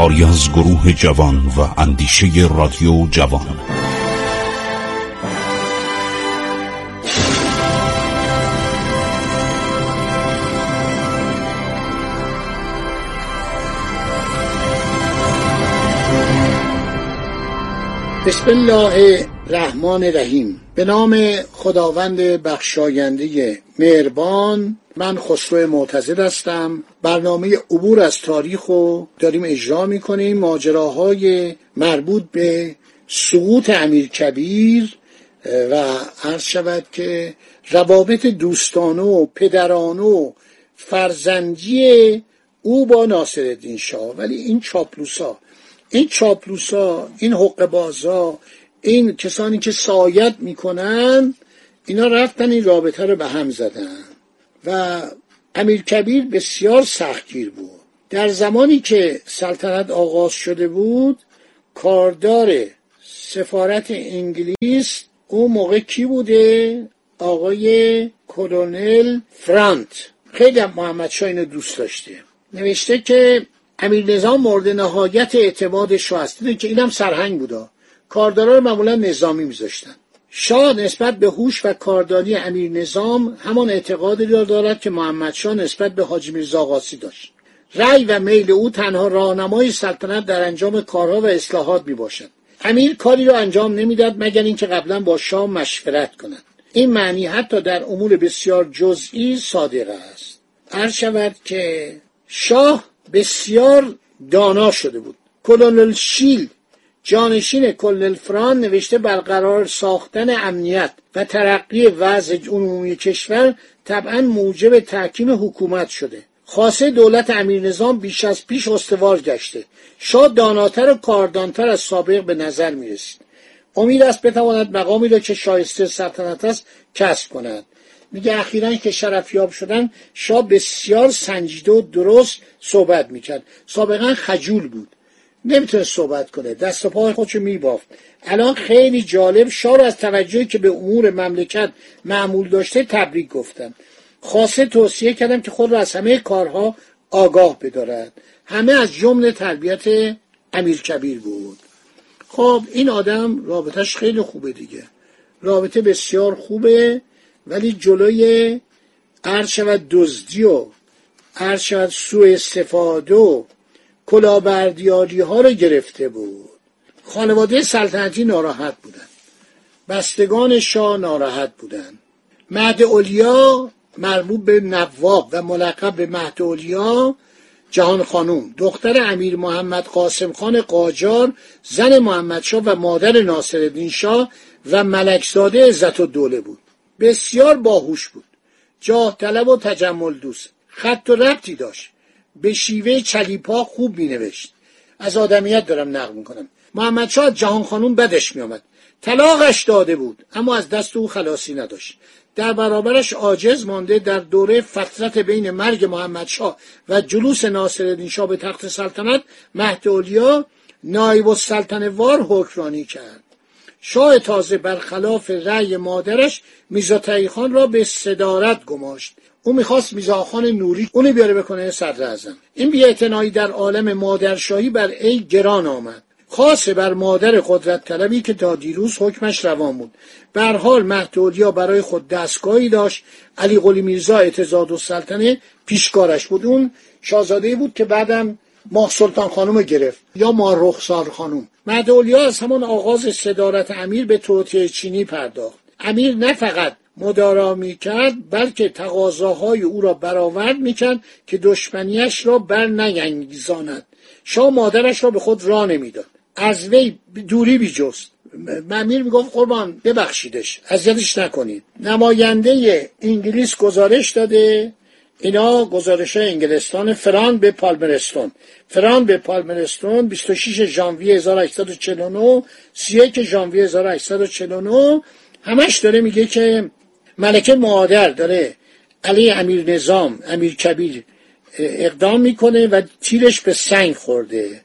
کاری از گروه جوان و اندیشه رادیو جوان. بسم الله الرحمن الرحیم. به نام خداوند بخشاینده مهربان من خسرو معتزد هستم. برنامه عبور از تاریخ رو داریم اجرا می‌کنیم. ماجراهای مربوط به سقوط امیر کبیر و عرض شود که روابط دوستانه و پدرانه و فرزندی او با ناصر شاه. ولی این چاپلوسا این چاپلوسا این حق بازا این کسانی که سایت می‌کنن اینا رفتن این رابطه رو به هم زدن. و امیر کبیر بسیار سختگیر بود. در زمانی که سلطنت آغاز شده بود کاردار سفارت انگلیس اون موقع کی بوده؟ آقای کلونل فرانت. خیلی محمد شاه اینو دوست داشته. نوشته که امیر نظام مورد نهایت اعتمادش رو هست. که اینم سرهنگ بودا. کاردارا رو معمولا نظامی میذاشتن. شاه نسبت به هوش و کاردانی امیر نظام همان اعتقادی را دارد که محمد شاه نسبت به حاجی میرزا قاسی داشت. رأی و میل او تنها راهنمای سلطنت در انجام کارها و اصلاحات می باشد امیر کاری را انجام نمی‌داد مگر اینکه قبلا با شاه مشورت کند. این معنی حتی در امور بسیار جزئی صادق است. عرض شود که شاه بسیار دانا شده بود. کلونل شیل جانشین کلونل فران نوشته برقرار ساختن امنیت و ترقی وضع عمومی کشور طبعا موجب تحکیم حکومت شده. خاصه دولت امیر نظام بیش از پیش استوار گشته. شاه داناتر و کاردانتر از سابق به نظر می رسید امید است بتواند مقامی را که شایسته سلطنت است کسب کند. میگه اخیرا که شرفیاب شدن شاه بسیار سنجیده و درست صحبت می‌کرد. سابقا خجول بود. نمی‌تونه صحبت کنه. دست و پای خودشو میبافت. الان خیلی جالب شاه را از توجهی که به امور مملکت معمول داشته تبریک گفتم. خاصه توصیه کردم که خود را از همه کارها آگاه بدارد. همه از جمله تربیت امیر کبیر بود. خب این آدم رابطش خیلی خوبه دیگه. رابطه بسیار خوبه ولی جلوی عرض شود دزدی و عرض شود سوء استفاده و کلاهبردیاری ها رو گرفته بود. خانواده سلطنتی ناراحت بودن. بستگان شاه ناراحت بودن. مهد اولیا مربوط به نواب و ملقب به مهد اولیا جهان خانوم. دختر امیر محمد قاسم خان قاجار زن محمد شاه و مادر ناصرالدین شاه و ملکزاده عزت و دوله بود. بسیار باهوش بود. جاه طلب و تجمل دوست. خط و ربطی داشت. به شیوه چلیپا خوب می نوشت از آدمیت دارم نقل می‌کنم. محمد شاه جهان خانوم بدش می آمد طلاقش داده بود اما از دست او خلاصی نداشت. در برابرش عاجز مانده در دوره فترت بین مرگ محمد شاه و جلوس ناصرالدین شاه به تخت سلطنت مهد اولیا نایب السلطنه وار حکمرانی کرد. شاه تازه برخلاف رأی مادرش میزا خان را به صدارت گماشت. او می‌خواست میزاخان نوری اونو بیاره بکنه صدر اعظم. این بیاعتنایی در عالم مادرشاهی بر ای گران آمد. خاصه بر مادر قدرت طلبی که تا دیروز حکمش روان بود. بر حال مهدولیا برای خود دستگاهی داشت. علی قلی میرزا اعتزاد و سلطنه پیشکارش بود. اون شاهزاده بود که بعدم ماه سلطان خانم گرفت یا ماه رخسار خانم. مهدولیا از همان آغاز صدارت امیر به توطئه چینی پرداخت. امیر نه فقط مدارا می‌کرد بلکه تقاضاهای او را برآورد می‌کرد که دشمنیش را بر نینگیزاند شاه مادرش را به خود راه نمی‌داد. از وی دوری بیجست. امیر می‌گفت قربان ببخشیدش اذیتش نکنید. نماینده انگلیس گزارش داده. اینا گزارش انگلستان فران به پالمرستون. فران به پالمرستون 26 ژانویه 1849 31 ژانویه 1849 همش داره میگه که ملکه مادر داره علی امیر نظام امیر کبیر اقدام می‌کنه و تیرش به سنگ خورده.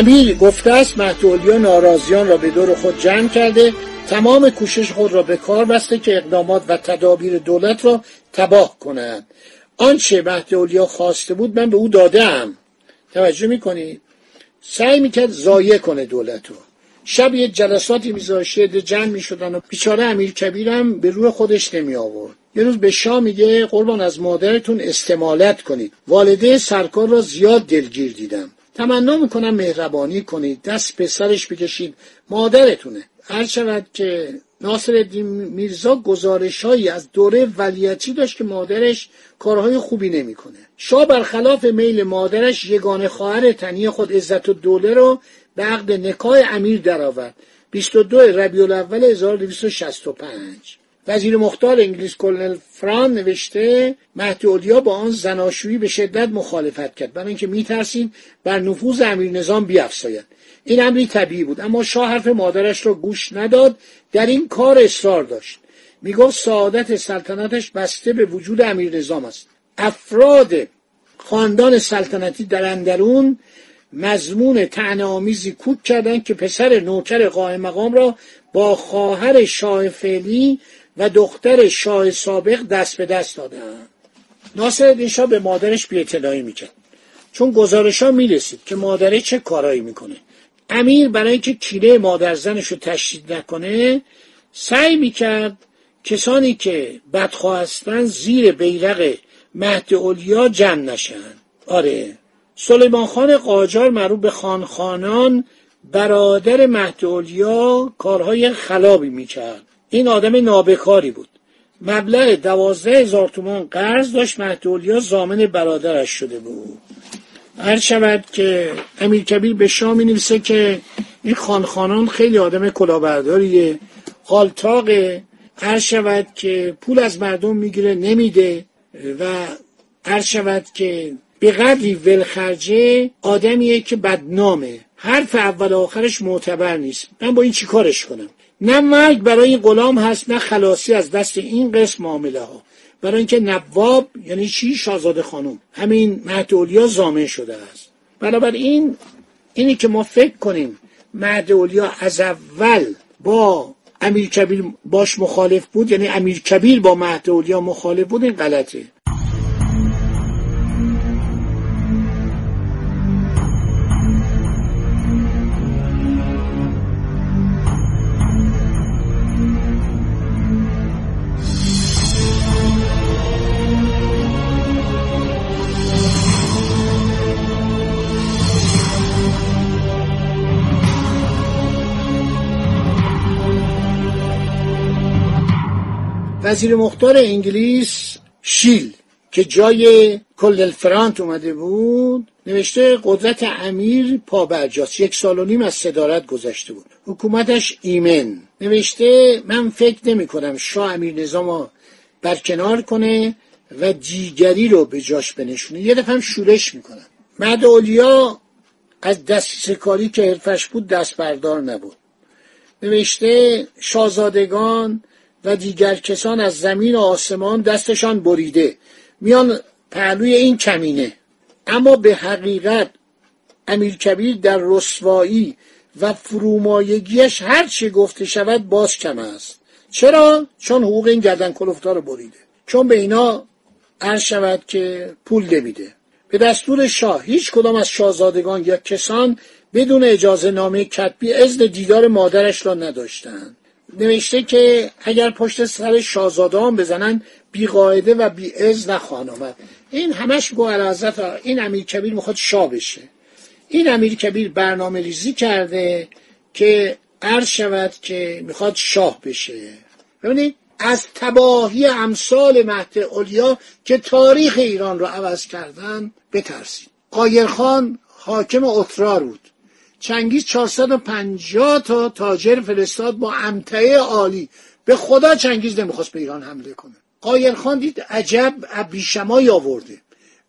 امیر گفته است مهدولیا ناراضیان را به دور خود جمع کرده تمام کوشش خود را به کار بسته که اقدامات و تدابیر دولت را تباه کنند. آنچه مهدولیا خواسته بود من به او دادم. توجه می‌کنید سعی می‌کرد ضایع کنه دولت رو. شب یه جلساتی میذاشته جمع می‌شدن و بیچاره امیر کبیرم به روی خودش نمی آورد یه روز به شاه میگه قربان از مادرتون استمالت کنید. والده سرکار را زیاد دلگیر دیدم. تمنا می‌کنم مهربانی کنید. دست به سرش بکشید. مادرتونه. هر شود که ناصر میرزا گزارش هایی از دوره ولیتی داشت که مادرش کارهای خوبی نمی‌کنه. شاه برخلاف میل مادرش یگانه خواهر تنی خود عزت و دوله رو به عقد امیر درآورد. 22 ربیع الاول 1265 وزیر مختار انگلیس کلنل فران نوشته مهدی با آن زناشویی به شدت مخالفت کرد. برای اینکه میترسید بر نفوذ امیر نظام بیافزاید. این امری طبیعی بود اما شاه حرف مادرش را گوش نداد در این کار اصرار داشت. می‌گفت سعادت سلطنتش بسته به وجود امیر نظام است. افراد خاندان سلطنتی در اندرون مضمون آمیزی کوک کردند که پسر نوکر قائم مقام را با خواهر شاه فعلی و دختر شاه سابق دست به دست دادند ناصر شاه به مادرش بی اطلاعی می‌کرد. چون گزارش ها می‌رسید که مادره چه کارایی می‌کنه. امیر برای اینکه کیله مادر زنش رو تشدید نکنه سعی می‌کرد کسانی که بدخواه هستن زیر بیرق مهد اولیا جمع نشن. آره سلیمان خان قاجار معروف به خانخانان برادر مهد اولیا کارهای خلابی می‌کرد. این آدم نابکاری بود. مبلغ دوازده هزار تومان قرض داشت مهد اولیا زامن برادرش شده بود. هر شود که امیر کبیر به شاه می نویسه که این خانخانان خیلی آدم کلاهبرداریه. قالتاقه هر شود که پول از مردم می‌گیره نمیده و هر شود که به قدری ولخرجه آدمیه که بدنامه. حرف اول آخرش معتبر نیست. من با این چی کارش کنم؟ نه مرگ برای این غلام هست نه خلاصی از دست این قسم معامله ها برای اینکه نواب یعنی چی؟ شاهزاده خانم. همین مهد زامن شده است. بنابراین اینی که ما فکر کنیم مهد از اول با امیر کبیر باش مخالف بود یعنی امیر کبیر با مهد مخالف بود این غلطه. وزیر مختار انگلیس شیل که جای کل فرانت اومده بود نوشته قدرت امیر پا برجاست یک سال و نیم از صدارت گذشته بود. حکومتش ایمن. نوشته من فکر نمی کنم شاه امیر نظام برکنار کنه و دیگری رو به جاش بنشونه. یه دفعه هم شورش می‌کنن بعد اولیا از دست کاری که حرفش بود دست بردار نبود. نوشته شاهزادگان و دیگر کسان از زمین و آسمان دستشان بریده. میان پهلوی این کمینه. اما به حقیقت امیر کبیر در رسوایی و فرومایگیش هر چه گفته شود باز کم است. چرا؟ چون حقوق این گردن کلفتار رو بریده. چون به اینا عرض شود که پول نمیده. به دستور شاه هیچ کدام از شاهزادگان یا کسان بدون اجازه نامه کتبی اذن دیدار مادرش را نداشتند. نوشته که اگر پشت سر شاهزادان بزنن بی قاعده و بی از نخواهن آمد. این همش گو این امیر کبیر می‌خواد شاه بشه. این امیر کبیر برنامه ریزی کرده که عرض شود که می‌خواد شاه بشه. ببینید از تباهی امثال مهد اولیا که تاریخ ایران رو عوض کردن بترسید. قایرخان حاکم اترار بود. چنگیز 450 تا تاجر فرستاد با امتعه عالی. به خدا چنگیز نمی‌خواست به ایران حمله کنه. قایر خان دید عجب ابریشمایی آورده.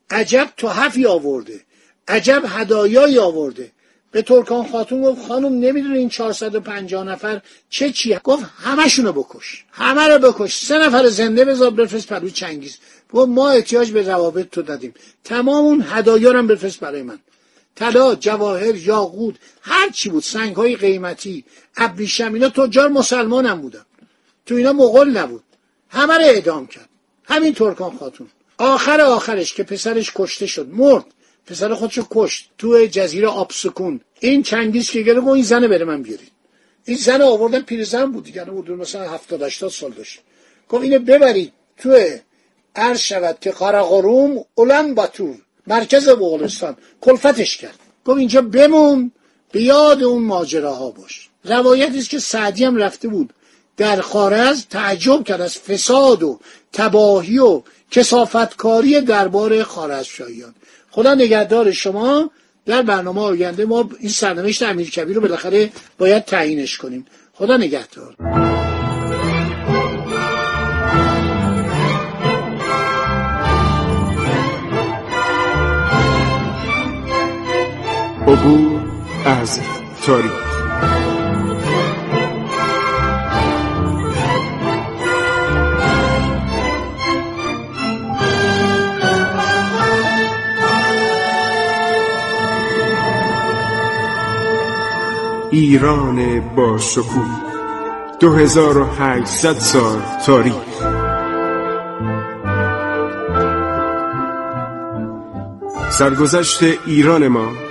عجب تحفی آورده. عجب هدایایی آورده. به ترکان خاتون گفت خانم نمی‌دونه این 450 نفر چه چیه گفت همشونو بکش. همه رو بکش. سه نفر زنده بذار بفرست پروی چنگیز. گفت ما احتیاج به روابط تو دادیم. تمام اون هدایا رو بفرست برای من. طلا جواهر یاقوت هر چی بود سنگ های قیمتی ابریشم اینا تجار مسلمان هم بودن. تو اینا مغول نبود. همه رو اعدام کرد. همین ترکان خاتون. آخر آخرش که پسرش کشته شد مرد. پسر خودشو کشت. تو جزیره آبسکون این چنگیز که گره این زنه بره من بیارید این زن آوردن پیرزن بود دیگه. بود مثلا 70 80 سال داشت. گفت اینو ببرید تو عرض شود که قرقروم اولن باتور مرکز بغلستان کلفتش کرد. گفت اینجا بمون به یاد اون ماجراها باش. روایتی است که سعدی هم رفته بود. در خارز تعجب کرد از فساد و تباهی و کسافتکاری دربار خارزشاهیان خدا نگهدار شما. در برنامه آینده ما این سرنوشت امیرکبیر رو بالاخره باید تعیینش کنیم. خدا نگهدار. عبور از تاریخ. ایران با شکوه 2800 سال تاریخ. سرگذشت ایران ما